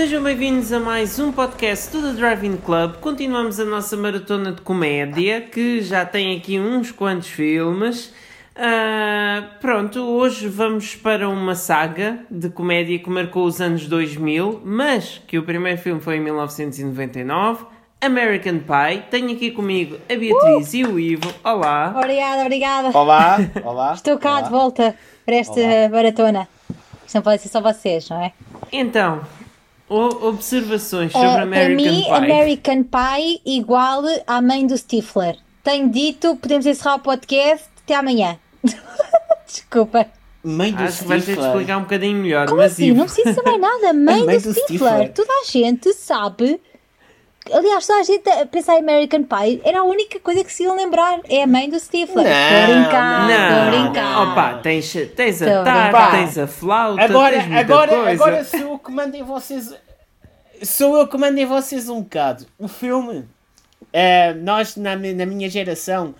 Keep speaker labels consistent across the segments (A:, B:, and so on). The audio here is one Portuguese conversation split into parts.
A: Sejam bem-vindos a mais um podcast do The Driving Club. Continuamos a nossa maratona de comédia, que já tem aqui uns quantos filmes. Uh, pronto, hoje vamos para uma saga de comédia que marcou os anos 2000, mas que o primeiro filme foi em 1999. American Pie. Tenho aqui comigo a Beatriz uh! e o Ivo. Olá.
B: Obrigada, obrigada.
C: Olá, olá.
B: Estou cá
C: olá.
B: de volta para esta olá. maratona. Isto não pode ser só vocês, não é?
A: Então, observações sobre uh, American
B: Pie.
A: Para
B: mim, American Pie igual à mãe do Stifler. Tenho dito, podemos encerrar o podcast. Até amanhã. Desculpa.
C: Mãe do
A: Acho que vais ter de explicar um bocadinho melhor.
B: Como
A: mas
B: assim? Não preciso saber nada. Mãe, mãe do, do Stifler. Stifler. Toda a gente sabe Aliás, toda a gente a pensar em American Pie era a única coisa que se iam lembrar. É a mãe do Stifler. Estou a brincar, estou a brincar.
A: Opa, tens, tens a tarde, tens a flauta,
C: agora,
A: tens muita
C: agora,
A: coisa.
C: Agora sou eu que mando em vocês... Sou eu que mando em vocês um bocado. O filme... Uh, nós, na, na minha geração...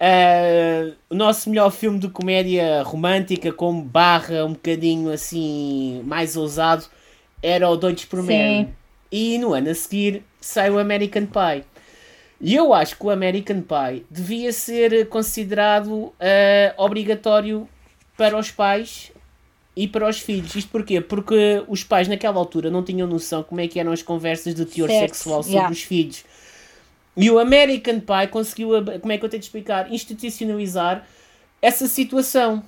C: Uh, o nosso melhor filme de comédia romântica com barra um bocadinho assim mais ousado era o Doidos por Mary. E no ano a seguir sai o American Pie. E eu acho que o American Pie devia ser considerado uh, obrigatório para os pais e para os filhos. Isto porquê? Porque os pais naquela altura não tinham noção como é que eram as conversas de teor sexual sobre
B: yeah.
C: os filhos. E o American Pie conseguiu, como é que eu tenho de explicar, institucionalizar essa situação.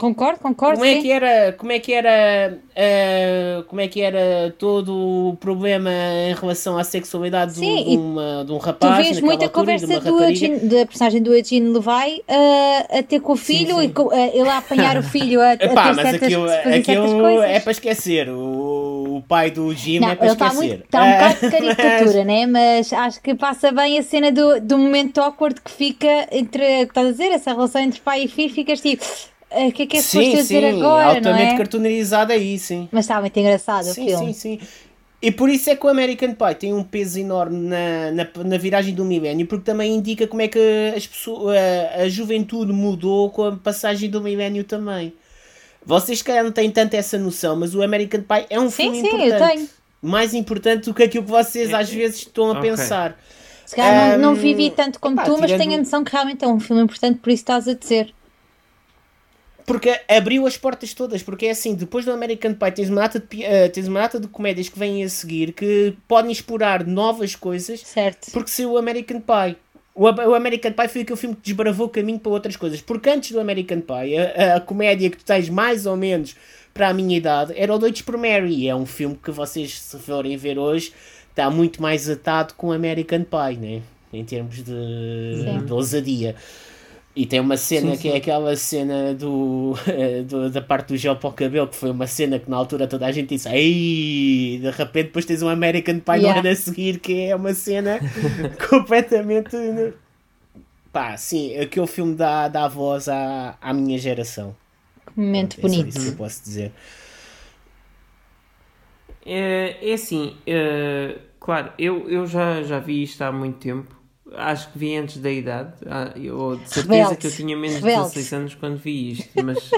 B: Concordo, concordo.
C: Como é que era, como é que era, uh, como é que era todo o problema em relação à sexualidade
B: sim,
C: de, uma, de um rapaz?
B: Tu vês muita
C: altura,
B: conversa do Eugene, da personagem do Eugene Levy uh, a ter com o filho sim, e uh, ele a apanhar o filho a,
C: Epá,
B: a ter certas,
C: aquilo,
B: fazer
C: aquilo
B: certas coisas.
C: é para esquecer. O, o pai do Jim
B: não,
C: é para
B: ele
C: esquecer.
B: Está um bocado de caricatura, né? mas acho que passa bem a cena do, do momento awkward que fica entre, estás a dizer, essa relação entre pai e filho, ficas tipo o que é que é suposto dizer agora,
C: altamente
B: não é?
C: aí, sim.
B: Mas está muito engraçado
C: sim,
B: o filme.
C: Sim, sim, E por isso é que o American Pie tem um peso enorme na, na, na viragem do milénio, porque também indica como é que as pessoas, a, a juventude mudou com a passagem do milénio também. Vocês se calhar não têm tanto essa noção, mas o American Pie é um
B: sim,
C: filme
B: sim,
C: importante.
B: Eu tenho.
C: Mais importante do que aquilo que vocês às vezes estão a
A: Okay.
C: pensar.
B: Se calhar
C: Um,
B: não, não vivi tanto como
C: epá,
B: tu, mas
C: tirando-
B: tenho a noção que realmente é um filme importante, por isso estás a dizer.
C: Porque abriu as portas todas, porque é assim, depois do American Pie tens uma data de, eh, tens uma data de comédias que vêm a seguir que podem explorar novas coisas
B: Certo.
C: porque saiu o American Pie. O, American Pie foi aquele filme que desbravou o caminho para outras coisas. Porque antes do American Pie, a, a comédia que tu tens mais ou menos para a minha idade era o Doidos por Mary. E é um filme que vocês, se forem ver hoje, está muito mais atado com o American Pie, né? Em termos de,
B: Sim.
C: de ousadia. E tem uma cena
A: Sim,
C: que é aquela cena do, do- da parte do gel para o cabelo, que foi uma cena que na altura toda a gente disse, ei, de repente depois tens um American Pie
B: Yeah.
C: a seguir, que é uma cena completamente. Pá, sim, aquele filme dá, dá voz à, à minha geração.
B: Momento
C: É
B: bonito.
C: isso que eu posso dizer.
A: É, é assim, é, claro, eu, eu já, já vi isto há muito tempo. Acho que vi antes da idade. Ah, Eu de certeza
B: Rebelde.
A: que eu tinha menos de
B: Rebelde.
A: 16 anos quando vi isto, mas.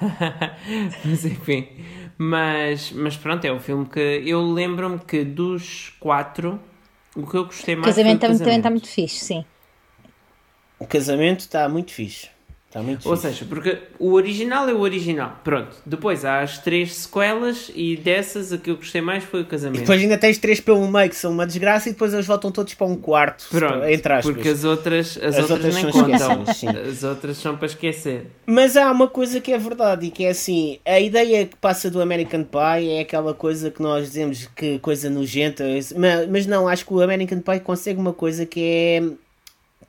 A: mas enfim. Mas, mas pronto, é um filme que eu lembro-me que dos quatro, o que eu gostei
B: O
A: mais
B: casamento
A: foi o
B: também também está
A: casamento.
B: muito fixe, sim.
C: O casamento está muito fixe. Muito
A: Ou
C: fixe.
A: seja, porque o original é o original. Pronto. Depois há as três sequelas e dessas a que eu gostei mais foi o
C: E
A: casamento.
C: depois ainda tens três pelo meio que são uma desgraça e depois eles voltam todos para um quarto.
A: Pronto,
C: entre aspas.
A: porque as outras, as
C: As
A: outras,
C: outras
A: nem
C: são
A: contam. As outras são para esquecer.
C: Mas há uma coisa que é verdade e que é assim, a ideia que passa do American Pie é aquela coisa que nós dizemos que coisa nojenta, mas, mas não, acho que o American Pie consegue uma coisa que é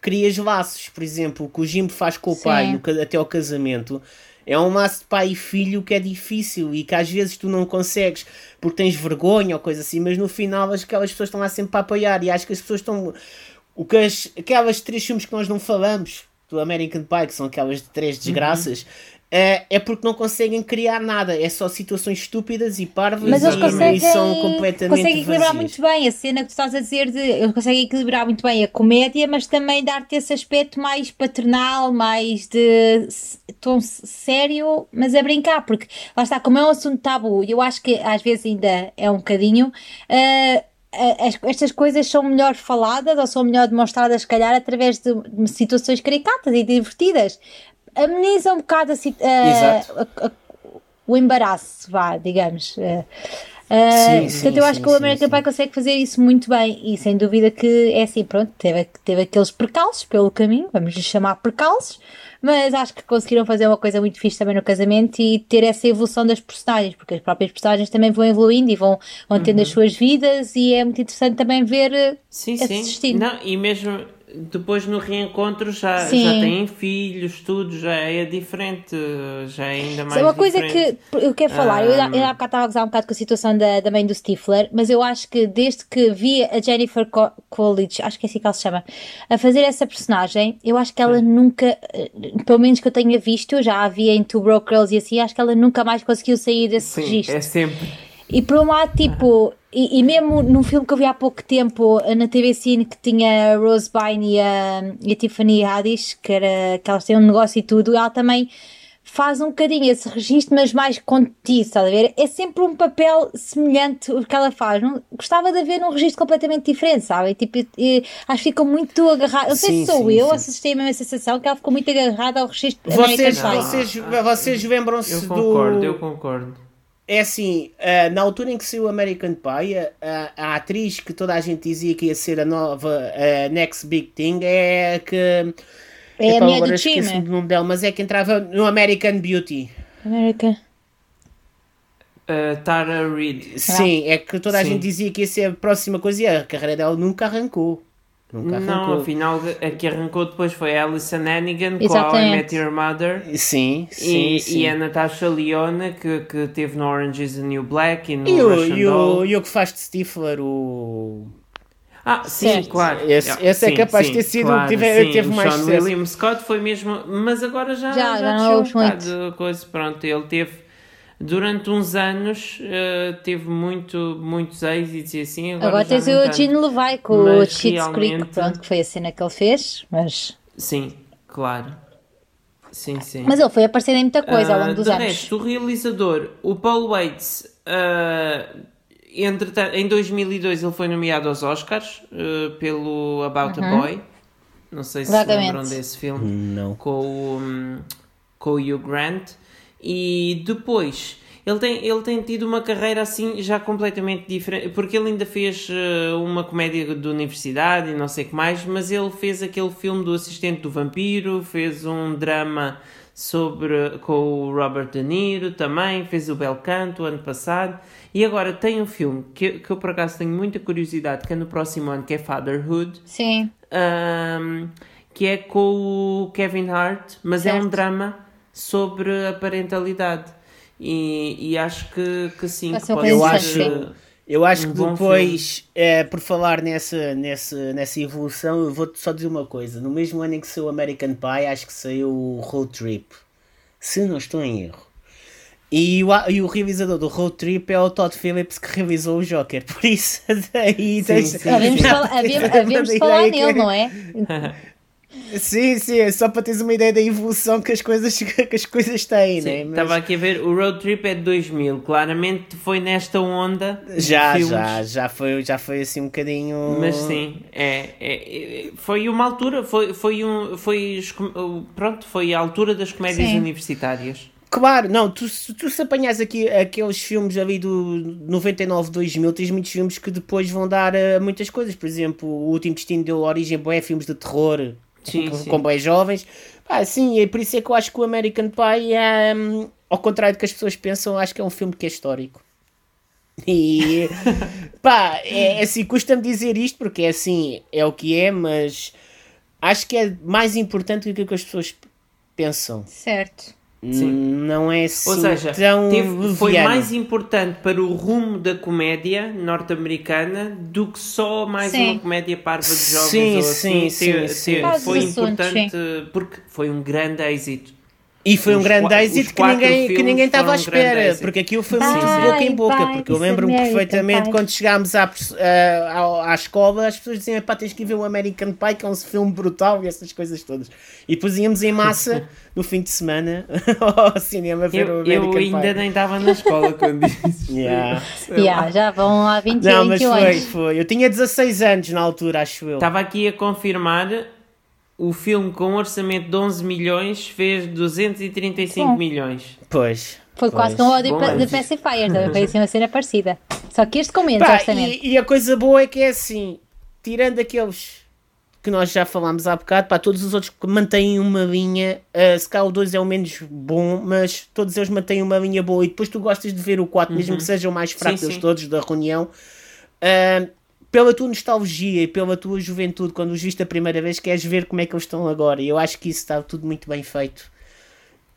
C: crias laços, por exemplo, o que o Jim faz com o
B: Sim.
C: pai até ao casamento. É um laço de pai e filho que é difícil e que às vezes tu não consegues porque tens vergonha ou coisa assim, mas no final as- aquelas pessoas estão lá sempre para apoiar e acho que as pessoas estão. O que as, aquelas três filmes que nós não falamos do American Pie, que são aquelas três desgraças, é, é porque não conseguem criar nada, é só situações estúpidas e parvas Mas eles conseguem, e são completamente
B: conseguem equilibrar muito bem. A cena que tu estás a dizer de eles conseguem equilibrar muito bem a comédia, mas também dar-te esse aspecto mais paternal, mais de tom sério, mas a brincar, porque lá está, como é um assunto tabu, eu acho que às vezes ainda é um bocadinho. Uh, estas coisas são melhor faladas ou são melhor demonstradas, se calhar, através de situações caricatas e divertidas ameniza um bocado assim, uh, o embaraço, vá, digamos. Uh, Uh, sim, portanto, eu acho sim, que o American Pie consegue fazer isso muito bem e sem dúvida que é assim, pronto, teve, teve aqueles percalços pelo caminho, vamos lhe chamar percalços, mas acho que conseguiram fazer uma coisa muito fixe também no casamento e ter essa evolução das personagens, porque as próprias personagens também vão evoluindo e vão, vão tendo uhum. as suas vidas e é muito interessante também ver sim, sim. destino.
A: Não, e mesmo depois no reencontro já, já têm filhos, tudo já é diferente, já é ainda mais. É
B: uma coisa
A: diferente.
B: que eu quero falar, um... eu, há bocado estava a gozar um bocado com a situação da, da mãe do Stifler, mas eu acho que desde que vi a Jennifer Coolidge, acho que é assim que ela se chama, a fazer essa personagem, eu acho que ela nunca, eh, pelo menos que eu tenha visto, já a via em Two Broke Girls e assim, acho que ela nunca mais conseguiu sair desse Sim, registro.
A: É sempre
B: e por um lado, tipo, e, e, mesmo num filme que eu vi há pouco tempo na TV Cine que tinha a Rose Byrne e a, e a Tiffany Haddish, que, era, que elas têm um negócio e tudo, ela também faz um bocadinho esse registro, mas mais contido, estás a ver? É sempre um papel semelhante o que ela faz. Não, gostava de ver um registro completamente diferente, sabe? Tipo, e, acho que ficou muito agarrada. Não sei sim, se sou sim, eu, sim. assisti a mesma sensação que ela ficou muito agarrada ao registro
C: vocês, vocês, vocês lembram-se
A: do. Eu concordo, eu concordo
C: é assim, uh, na altura em que saiu American Pie, a, a, atriz que toda a gente dizia que ia ser a nova uh, Next Big Thing é que.
B: É Epá, a minha agora esqueci
C: o nome dela, mas é que entrava no American Beauty.
B: American.
A: Uh, Tara Reid.
C: Sim, é que toda a Sim. gente dizia que ia ser a próxima coisa e a carreira dela nunca arrancou.
A: Nunca arrancou. Não, afinal, a que arrancou depois foi a Alison Hannigan com a I Met Your Mother.
C: Sim, sim,
A: e,
C: sim.
A: e a Natasha Lyonne, que, que teve no Orange is the New Black e no
C: e
A: o,
C: e o, e o que faz de Stifler, o...
A: Ah, sim, certo. claro.
C: Esse, esse é sim, é capaz sim, de ter sido claro, teve, sim, teve mais
A: Sean sucesso. William Scott foi mesmo, mas agora já já, já, já não um bocado coisa, pronto, ele teve durante uns anos uh, teve muito, muitos êxitos e assim. Agora,
B: agora tens o Gene Levi com o Cheats Creek, pronto, que foi a cena que ele fez, mas.
A: Sim, claro. Sim, sim.
B: Mas ele foi aparecer em muita coisa uh, ao longo dos anos.
A: Resto, o realizador, o Paul Waits, uh, entretanto, em 2002 ele foi nomeado aos Oscars uh, pelo About a Boy. Não sei se Vagamente. lembram desse filme.
C: Não.
A: Com o, um, com o Hugh Grant. E depois ele tem, ele tem tido uma carreira assim já completamente diferente, porque ele ainda fez uh, uma comédia de universidade e não sei o que mais, mas ele fez aquele filme do assistente do vampiro, fez um drama sobre com o Robert De Niro também, fez o Bel Canto ano passado, e agora tem um filme que, que eu por acaso tenho muita curiosidade, que é no próximo ano, que é Fatherhood.
B: Sim.
A: Um, que é com o Kevin Hart, mas certo. é um drama sobre a parentalidade. E, e acho que, que sim, que
C: pode eu acho, eu acho um que depois, é, por falar nessa, nessa, nessa evolução, eu vou só dizer uma coisa. No mesmo ano em que saiu American Pie, acho que saiu o Road Trip. Se não estou em erro. E o, e o realizador do Road Trip é o Todd Phillips que revisou o Joker. Por isso, daí.
B: Sim, sim, havíamos, havíamos de falar nele, não é?
C: Sim, sim, é só para teres uma ideia da evolução que as coisas, que as coisas têm, sim, né?
A: Mas... Estava aqui a ver, o Road Trip é de 2000, claramente foi nesta onda.
C: Já, já, já foi, já foi assim um bocadinho.
A: Mas sim, é, é, é foi uma altura, foi, foi um, foi, pronto, foi a altura das comédias sim. universitárias.
C: Claro, não, tu, tu se apanhas aqui aqueles filmes ali do 99, 2000, tens muitos filmes que depois vão dar uh, muitas coisas. Por exemplo, O Último Destino deu origem a filmes de terror, sim, com, sim. com bem jovens. Pá, sim, é por isso é que eu acho que o American Pie, é, um, ao contrário do que as pessoas pensam, acho que é um filme que é histórico. E pá, é, é assim, custa-me dizer isto porque é assim, é o que é, mas acho que é mais importante do que as pessoas pensam.
B: Certo.
C: Sim. Não é assim Ou seja, tão teve,
A: foi mais importante para o rumo da comédia norte-americana do que só mais sim. uma comédia parva de jovens
C: sim, ou assim. Sim, sim, sim.
A: foi importante porque foi um grande êxito.
C: E foi um grande êxito que ninguém, que ninguém estava à espera, porque aquilo foi muito de boca em boca, porque eu lembro-me perfeitamente quando chegámos à, à, à, escola, as pessoas diziam, pá, tens que ir ver o American Pie, que é um filme brutal e essas coisas todas. E depois íamos em massa, no fim de semana, ao cinema ver eu, o American
A: Pie. Eu ainda nem estava na escola quando disse.
B: yeah. yeah, já vão há 20 Não, mas
C: foi, foi. Eu tinha 16 anos na altura, acho eu.
A: Estava aqui a confirmar o filme com um orçamento de 11 milhões fez 235 Bom. milhões.
C: Pois.
B: Foi
C: pois.
B: quase como o de Pacifier, foi assim uma cena parecida. Só que este com menos orçamento.
C: E, e, a coisa boa é que é assim, tirando aqueles que nós já falámos há bocado, para todos os outros que mantêm uma linha, uh, se cá o 2 é o menos bom, mas todos eles mantêm uma linha boa e depois tu gostas de ver o 4, uhum. mesmo que seja o mais fraco deles todos da reunião. Uh, pela tua nostalgia e pela tua juventude, quando os viste a primeira vez, queres ver como é que eles estão agora. E eu acho que isso está tudo muito bem feito.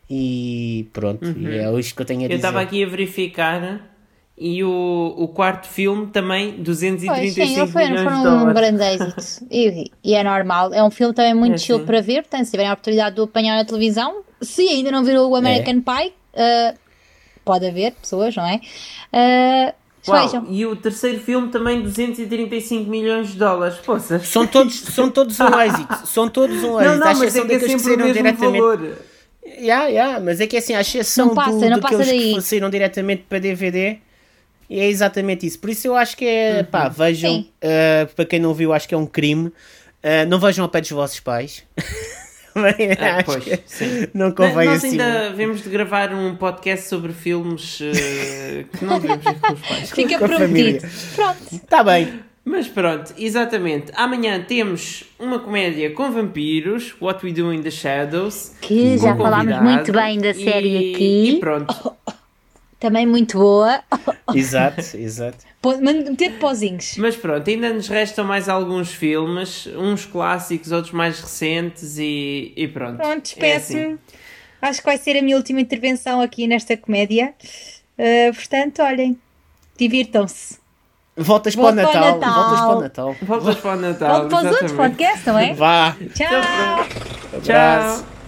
C: E pronto, uhum. é isto que eu tenho a dizer.
A: Eu estava aqui a verificar e o, o quarto filme também 235 pois, sim, milhões foi,
B: foi
A: um dólares.
B: grande êxito e, e, é normal é um filme também muito é, chill sim. para ver portanto se tiverem a oportunidade de o apanhar na televisão se ainda não viram o American é. Pie uh, pode haver pessoas não é uh,
A: Uau, e o terceiro filme também 235 milhões de dólares. Poxa.
C: São todos, são todos um êxito. São todos um êxito. Não,
A: não, mas é que é sempre o mesmo diretamente... valor.
C: Yeah, yeah, mas é que é assim, a exceção não passa, do, não daqueles daí. que saíram diretamente para DVD é exatamente isso. Por isso eu acho que é, uhum. pá, vejam, uh, para quem não viu, acho que é um crime. Uh, não vejam a pé dos vossos pais.
A: ah, pois,
C: não convém
A: Nós
C: assim.
A: ainda devemos de gravar um podcast sobre filmes uh, que não devemos ver com os pais.
B: Fica com prometido. Pronto.
C: Está bem.
A: Mas pronto, exatamente. Amanhã temos uma comédia com vampiros, What We Do in the Shadows.
B: Que já falámos muito bem da série
A: e,
B: aqui.
A: E pronto.
B: Também muito boa.
C: Exato, exato.
B: Meter pozinhos.
A: Mas pronto, ainda nos restam mais alguns filmes, uns clássicos, outros mais recentes e, e pronto.
B: Pronto, despeço-me. É assim. Acho que vai ser a minha última intervenção aqui nesta comédia. Uh, portanto, olhem, divirtam-se.
C: Voltas para o Natal. Natal. Voltas para o Natal.
A: Voltas para o Natal.
B: Volto para os outros podcasts, não é?
C: Vá.
B: Tchau.
A: Tchau.